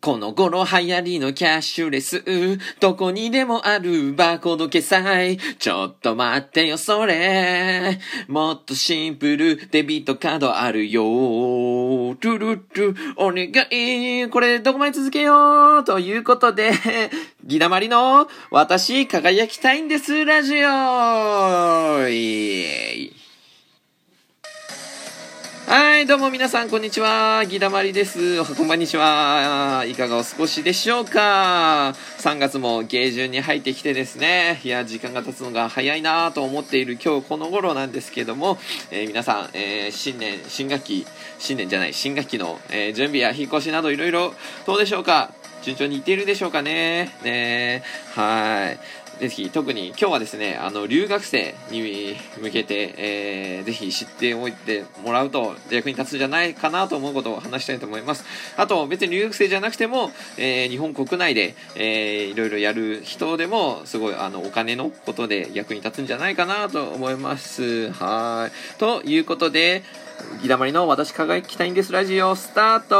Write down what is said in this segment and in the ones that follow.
この頃流行りのキャッシュレス、どこにでもあるバーコード決済。ちょっと待ってよ、それ。もっとシンプル、デビットカードあるよ。トゥルルル、お願い。これどこまで続けよう。ということで、ギダマリの、私輝きたいんです、ラジオ。イエーイ。はい、どうも皆さん、こんにちは。ギダマリです。おはこんばんにちは。いかがお過ごしでしょうか ?3 月も下旬に入ってきてですね。いや、時間が経つのが早いなと思っている今日この頃なんですけども、えー、皆さん、えー、新年、新学期、新年じゃない、新学期の、えー、準備や引っ越しなどいろいろどうでしょうか順調にいっているでしょうかね。ねはい。ぜひ、特に今日はですね、あの、留学生に向けて、えー、ぜひ知っておいてもらうと役に立つんじゃないかなと思うことを話したいと思います。あと、別に留学生じゃなくても、えー、日本国内で、えー、いろいろやる人でも、すごい、あの、お金のことで役に立つんじゃないかなと思います。はい。ということで、ギダマリの私輝きたいんですラジオスタート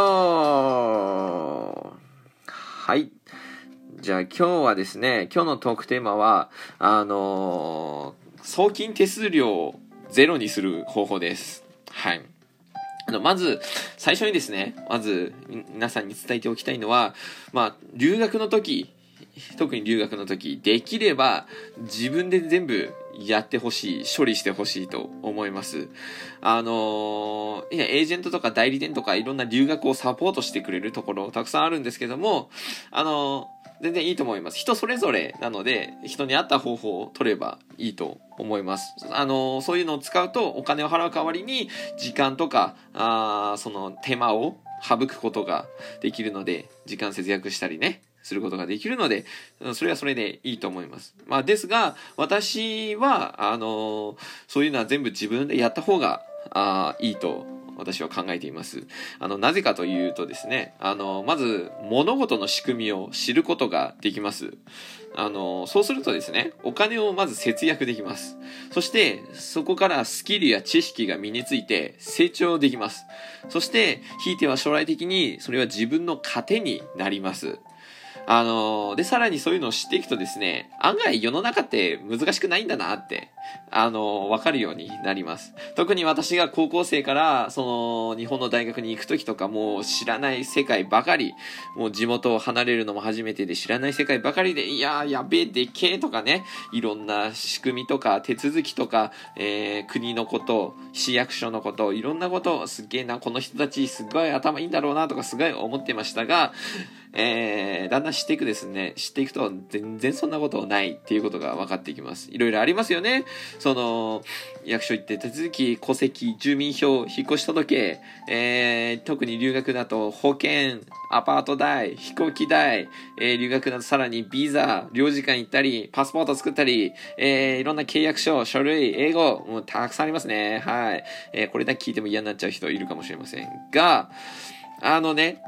はい。じゃあ今日はですね、今日のトークテーマは、あのー、送金手数料をゼロにする方法です。はい。あの、まず、最初にですね、まず、皆さんに伝えておきたいのは、まあ、留学の時、特に留学の時、できれば自分で全部やってほしい、処理してほしいと思います。あのー、いや、エージェントとか代理店とかいろんな留学をサポートしてくれるところたくさんあるんですけども、あのー全然いいと思います。人それぞれなので、人に合った方法を取ればいいと思います。あの、そういうのを使うとお金を払う代わりに時間とか、あその手間を省くことができるので、時間節約したりね、することができるので、それはそれでいいと思います。まあ、ですが、私は、あの、そういうのは全部自分でやった方が、あいいと私は考えています。あの、なぜかというとですね、あの、まず、物事の仕組みを知ることができます。あの、そうするとですね、お金をまず節約できます。そして、そこからスキルや知識が身について成長できます。そして、ひいては将来的にそれは自分の糧になります。あので、さらにそういうのを知っていくとですね、案外世の中って難しくないんだなって、あのわかるようになります。特に私が高校生から、その、日本の大学に行く時とかもう知らない世界ばかり、もう地元を離れるのも初めてで知らない世界ばかりで、いやー、やべえ、でけえとかね、いろんな仕組みとか手続きとか、えー、国のこと、市役所のこと、いろんなこと、すっげえな、この人たちすっごい頭いいんだろうなとかすごい思ってましたが、えー、だんだん知っていくですね、知っていくと全然そんなことないっていうことが分かっていきます。いろいろありますよね。その、役所行って手続き、戸籍、住民票、引っ越し届け、えー、特に留学だと保険、アパート代、飛行機代、えー、留学だとさらにビザ、領事館行ったり、パスポート作ったり、えー、いろんな契約書、書類、英語、もうたくさんありますね。はい。えー、これだけ聞いても嫌になっちゃう人いるかもしれませんが、あのね、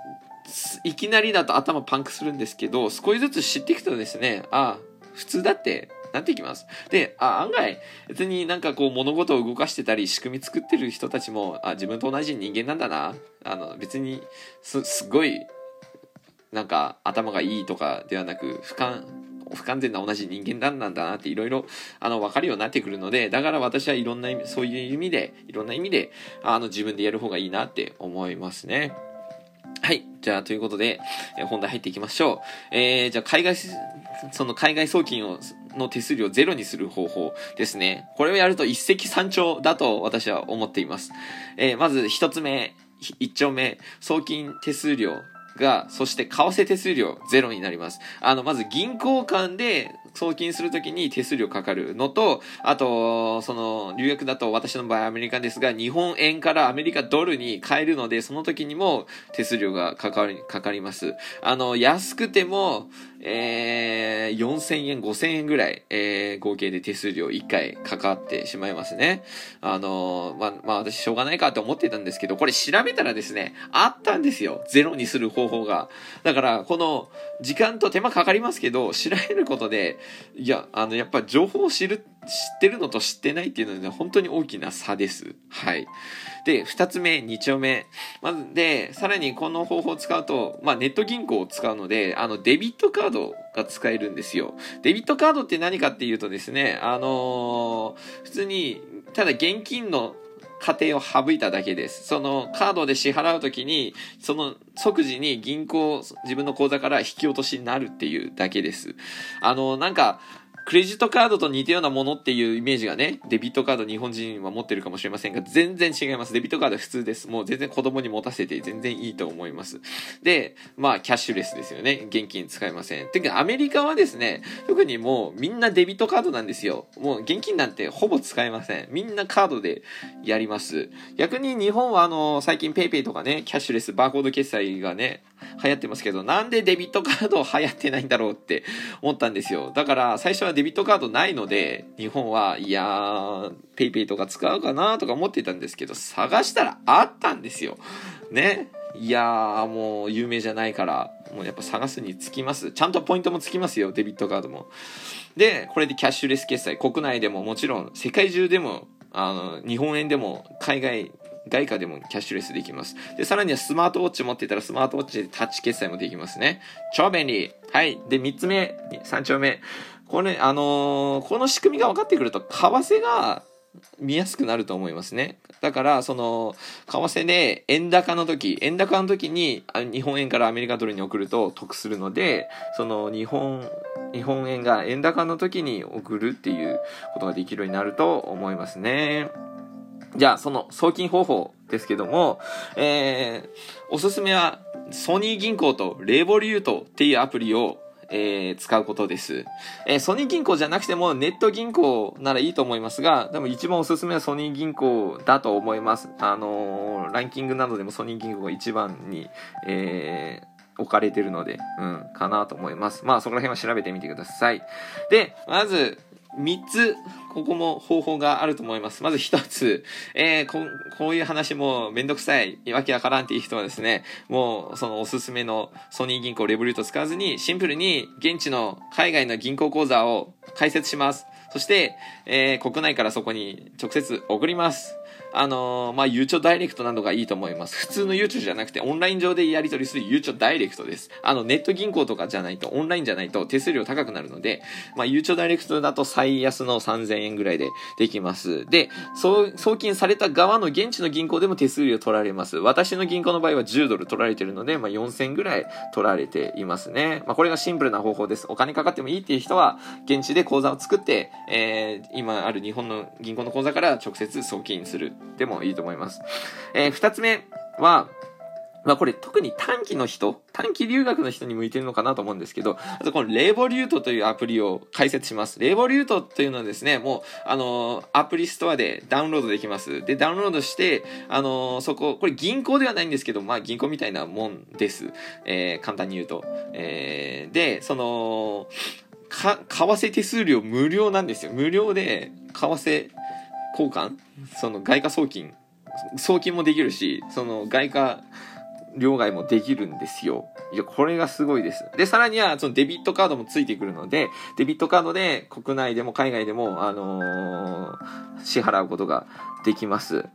いきなりだと頭パンクするんですけど、少しずつ知っていくとですね、ああ、普通だってなってきます？で、あ、案外、別になんかこう物事を動かしてたり、仕組み作ってる人たちも、あ、自分と同じ人間なんだな。あの、別に、す、すごい、なんか頭がいいとかではなく、不完、不完全な同じ人間なんだなっていろいろ、あの、わかるようになってくるので、だから私はいろんな意味、そういう意味で、いろんな意味で、あの、自分でやる方がいいなって思いますね。はい。じゃあ、ということで、え本題入っていきましょう。えー、じゃあ、海外、その海外送金を、の手数料をゼロにする方法ですね。これをやると一石三鳥だと私は思っています。えー、まず一つ目、一丁目、送金手数料が、そして為替手数料ゼロになります。あの、まず銀行間で送金するときに手数料かかるのと、あと、その、留学だと私の場合アメリカですが、日本円からアメリカドルに変えるので、その時にも手数料がかかり、かかります。あの、安くても、えー、4000円、5000円ぐらい、えー、合計で手数料1回かかってしまいますね。あの、まあ、まあ私しょうがないかと思ってたんですけど、これ調べたらですね、あったんですよ。ゼロにする方法が。だから、この時間と手間かかりますけど、調べることで、いや、あの、やっぱ情報を知る、知ってるのと知ってないっていうのはね、本当に大きな差です。はい。で、二つ目、二丁目。まず、で、さらにこの方法を使うと、まあ、ネット銀行を使うので、あの、デビットカードが使えるんですよ。デビットカードって何かっていうとですね、あのー、普通に、ただ現金の過程を省いただけです。そのカードで支払うときに、その即時に銀行、自分の口座から引き落としになるっていうだけです。あの、なんか、クレジットカードと似たようなものっていうイメージがね、デビットカード日本人は持ってるかもしれませんが、全然違います。デビットカード普通です。もう全然子供に持たせて全然いいと思います。で、まあ、キャッシュレスですよね。現金使いません。てか、アメリカはですね、特にもうみんなデビットカードなんですよ。もう現金なんてほぼ使えません。みんなカードでやります。逆に日本はあの、最近 PayPay とかね、キャッシュレス、バーコード決済がね、流行ってますけど、なんでデビットカード流行ってないんだろうって思ったんですよ。だから最初はデビットカードないので、日本は、いやー、PayPay とか使うかなとか思ってたんですけど、探したらあったんですよ。ね。いやー、もう有名じゃないから、もうやっぱ探すにつきます。ちゃんとポイントもつきますよ、デビットカードも。で、これでキャッシュレス決済、国内でももちろん、世界中でも、あの、日本円でも、海外外貨でもキャッシュレスできます。で、さらにはスマートウォッチ持ってたらスマートウォッチでタッチ決済もできますね。超便利はい。で、3つ目、3丁目。これ、あのー、この仕組みが分かってくると、為替が見やすくなると思いますね。だから、その、為替で円高の時、円高の時に日本円からアメリカドルに送ると得するので、その日本、日本円が円高の時に送るっていうことができるようになると思いますね。じゃあ、その送金方法ですけども、えー、おすすめは、ソニー銀行とレボリュートっていうアプリをえー、使うことです。えー、ソニー銀行じゃなくてもネット銀行ならいいと思いますが、でも一番おすすめはソニー銀行だと思います。あのー、ランキングなどでもソニー銀行が一番に、え置かれてるので、うん、かなと思います。まあそこら辺は調べてみてください。で、まず、三つ、ここも方法があると思います。まず一つ、えー、ここういう話もめんどくさい、わけわからんっていう人はですね、もうそのおすすめのソニー銀行レブリュート使わずに、シンプルに現地の海外の銀行口座を開設します。そして、えー、国内からそこに直接送ります。あのー、まあ、ゆうちょダイレクトなどがいいと思います。普通のゆうちょじゃなくて、オンライン上でやり取りするゆうちょダイレクトです。あの、ネット銀行とかじゃないと、オンラインじゃないと手数料高くなるので、まあ、ゆうちょダイレクトだと最安の3000円ぐらいでできます。で、送金された側の現地の銀行でも手数料取られます。私の銀行の場合は10ドル取られてるので、まあ、4000ぐらい取られていますね。まあ、これがシンプルな方法です。お金かかってもいいっていう人は、現地で口座を作って、えー、今ある日本の銀行の口座から直接送金するでもいいと思います。えー、二つ目は、まあこれ特に短期の人、短期留学の人に向いてるのかなと思うんですけど、あとこのレボリュートというアプリを開設します。レボリュートというのはですね、もう、あの、アプリストアでダウンロードできます。で、ダウンロードして、あの、そこ、これ銀行ではないんですけど、まあ銀行みたいなもんです。えー、簡単に言うと。えー、で、その、か、為替手数料無料なんですよ。無料で、為替交換？その外貨送金送金もできるし、その外貨両替もできるんですよ。いや、これがすごいです。で、さらには、そのデビットカードもついてくるので、デビットカードで国内でも海外でも、あのー、支払うことができます。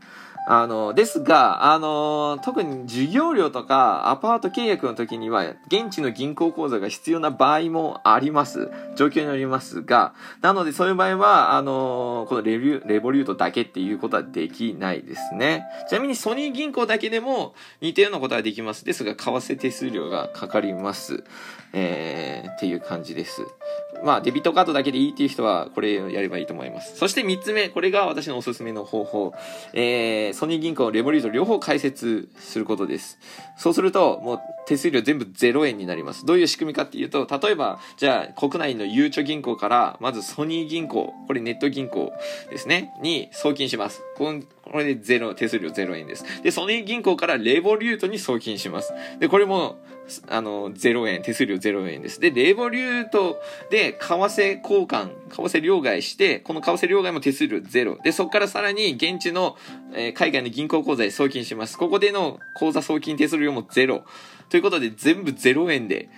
あの、ですが、あの、特に授業料とかアパート契約の時には、現地の銀行口座が必要な場合もあります。状況によりますが、なのでそういう場合は、あの、このレビュー、レボリュートだけっていうことはできないですね。ちなみにソニー銀行だけでも似たようなことはできます。ですが、為替手数料がかかります。えー、っていう感じです。まあ、デビットカードだけでいいっていう人は、これやればいいと思います。そして3つ目、これが私のおすすめの方法。えー、ソニー銀行、レボリュート両方解説することです。そうすると、もう手数料全部0円になります。どういう仕組みかっていうと、例えば、じゃあ、国内のゆうちょ銀行から、まずソニー銀行、これネット銀行ですね、に送金します。これでゼロ、手数料0円です。で、ソニー銀行からレボリュートに送金します。で、これも、あの、0円、手数料0円です。で、レボリュートで、為替交換、為替両替して、この為替両替も手数料0。で、そこからさらに現地の、えー、海外の銀行口座へ送金します。ここでの口座送金手数料も0。ということで、全部0円で、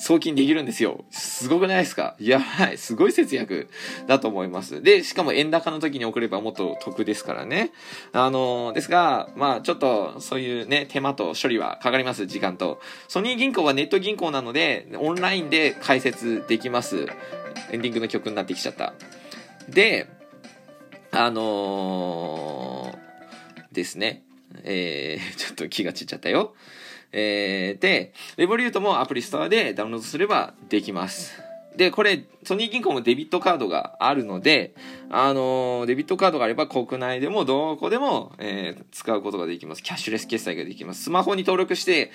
送金できるんですよ。すごくないですか？やばい。すごい節約だと思います。で、しかも円高の時に送ればもっと得ですからね。あの、ですが、まあちょっとそういうね、手間と処理はかかります、時間と。ソニー銀行はネット銀行なので、オンラインで開設できます。エンディングの曲になってきちゃった。で、あのー、ですね。えー、ちょっと気が散っちゃったよ。えー、で、レボリュートもアプリストアでダウンロードすればできます。で、これ、ソニー銀行もデビットカードがあるので、あのー、デビットカードがあれば国内でもどこでも、えー、使うことができます。キャッシュレス決済ができます。スマホに登録して、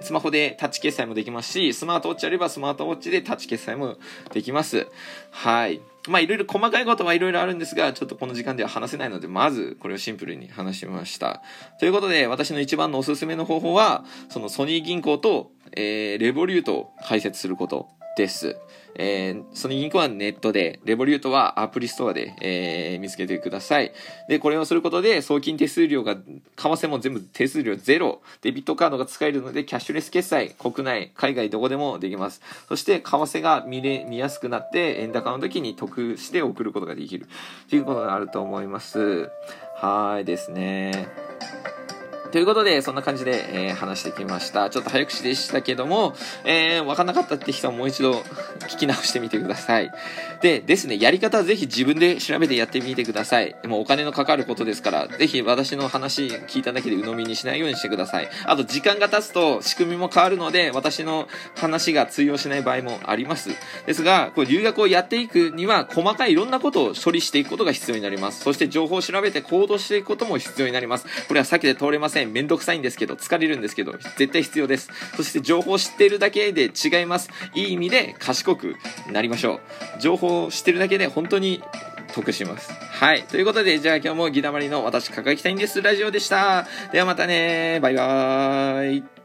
スマホでタッチ決済もできますし、スマートウォッチあればスマートウォッチでタッチ決済もできます。はい。まあいろいろ細かいことはいろいろあるんですが、ちょっとこの時間では話せないので、まずこれをシンプルに話しました。ということで、私の一番のおすすめの方法は、そのソニー銀行と、えー、レボリュートを解説することです。えー、ソニー銀行はネットで、レボリュートはアプリストアで、えー、見つけてください。で、これをすることで、送金手数料が、為替も全部手数料ゼロ、デビットカードが使えるので、キャッシュレス決済、国内、海外どこでもできます。そして、為替が見れ、見やすくなって、円高の時に得して送ることができる。ということがあると思います。はいですね。ということで、そんな感じで、えー、話してきました。ちょっと早口でしたけども、えー、わかんなかったって人はもう一度聞き直してみてください。で、ですね、やり方はぜひ自分で調べてやってみてください。もうお金のかかることですから、ぜひ私の話聞いただけで鵜呑みにしないようにしてください。あと、時間が経つと仕組みも変わるので、私の話が通用しない場合もあります。ですが、これ留学をやっていくには、細かいいろんなことを処理していくことが必要になります。そして情報を調べて行動していくことも必要になります。これは先で通れません。せん。めんどくさいんですけど、疲れるんですけど、絶対必要です。そして情報を知っているだけで違います。いい意味で賢くなりましょう。情報を知ってるだけで本当に得します。はい。ということで、じゃあ今日もギダマリの私、輝きたいんです。ラジオでした。ではまたねバイバーイ。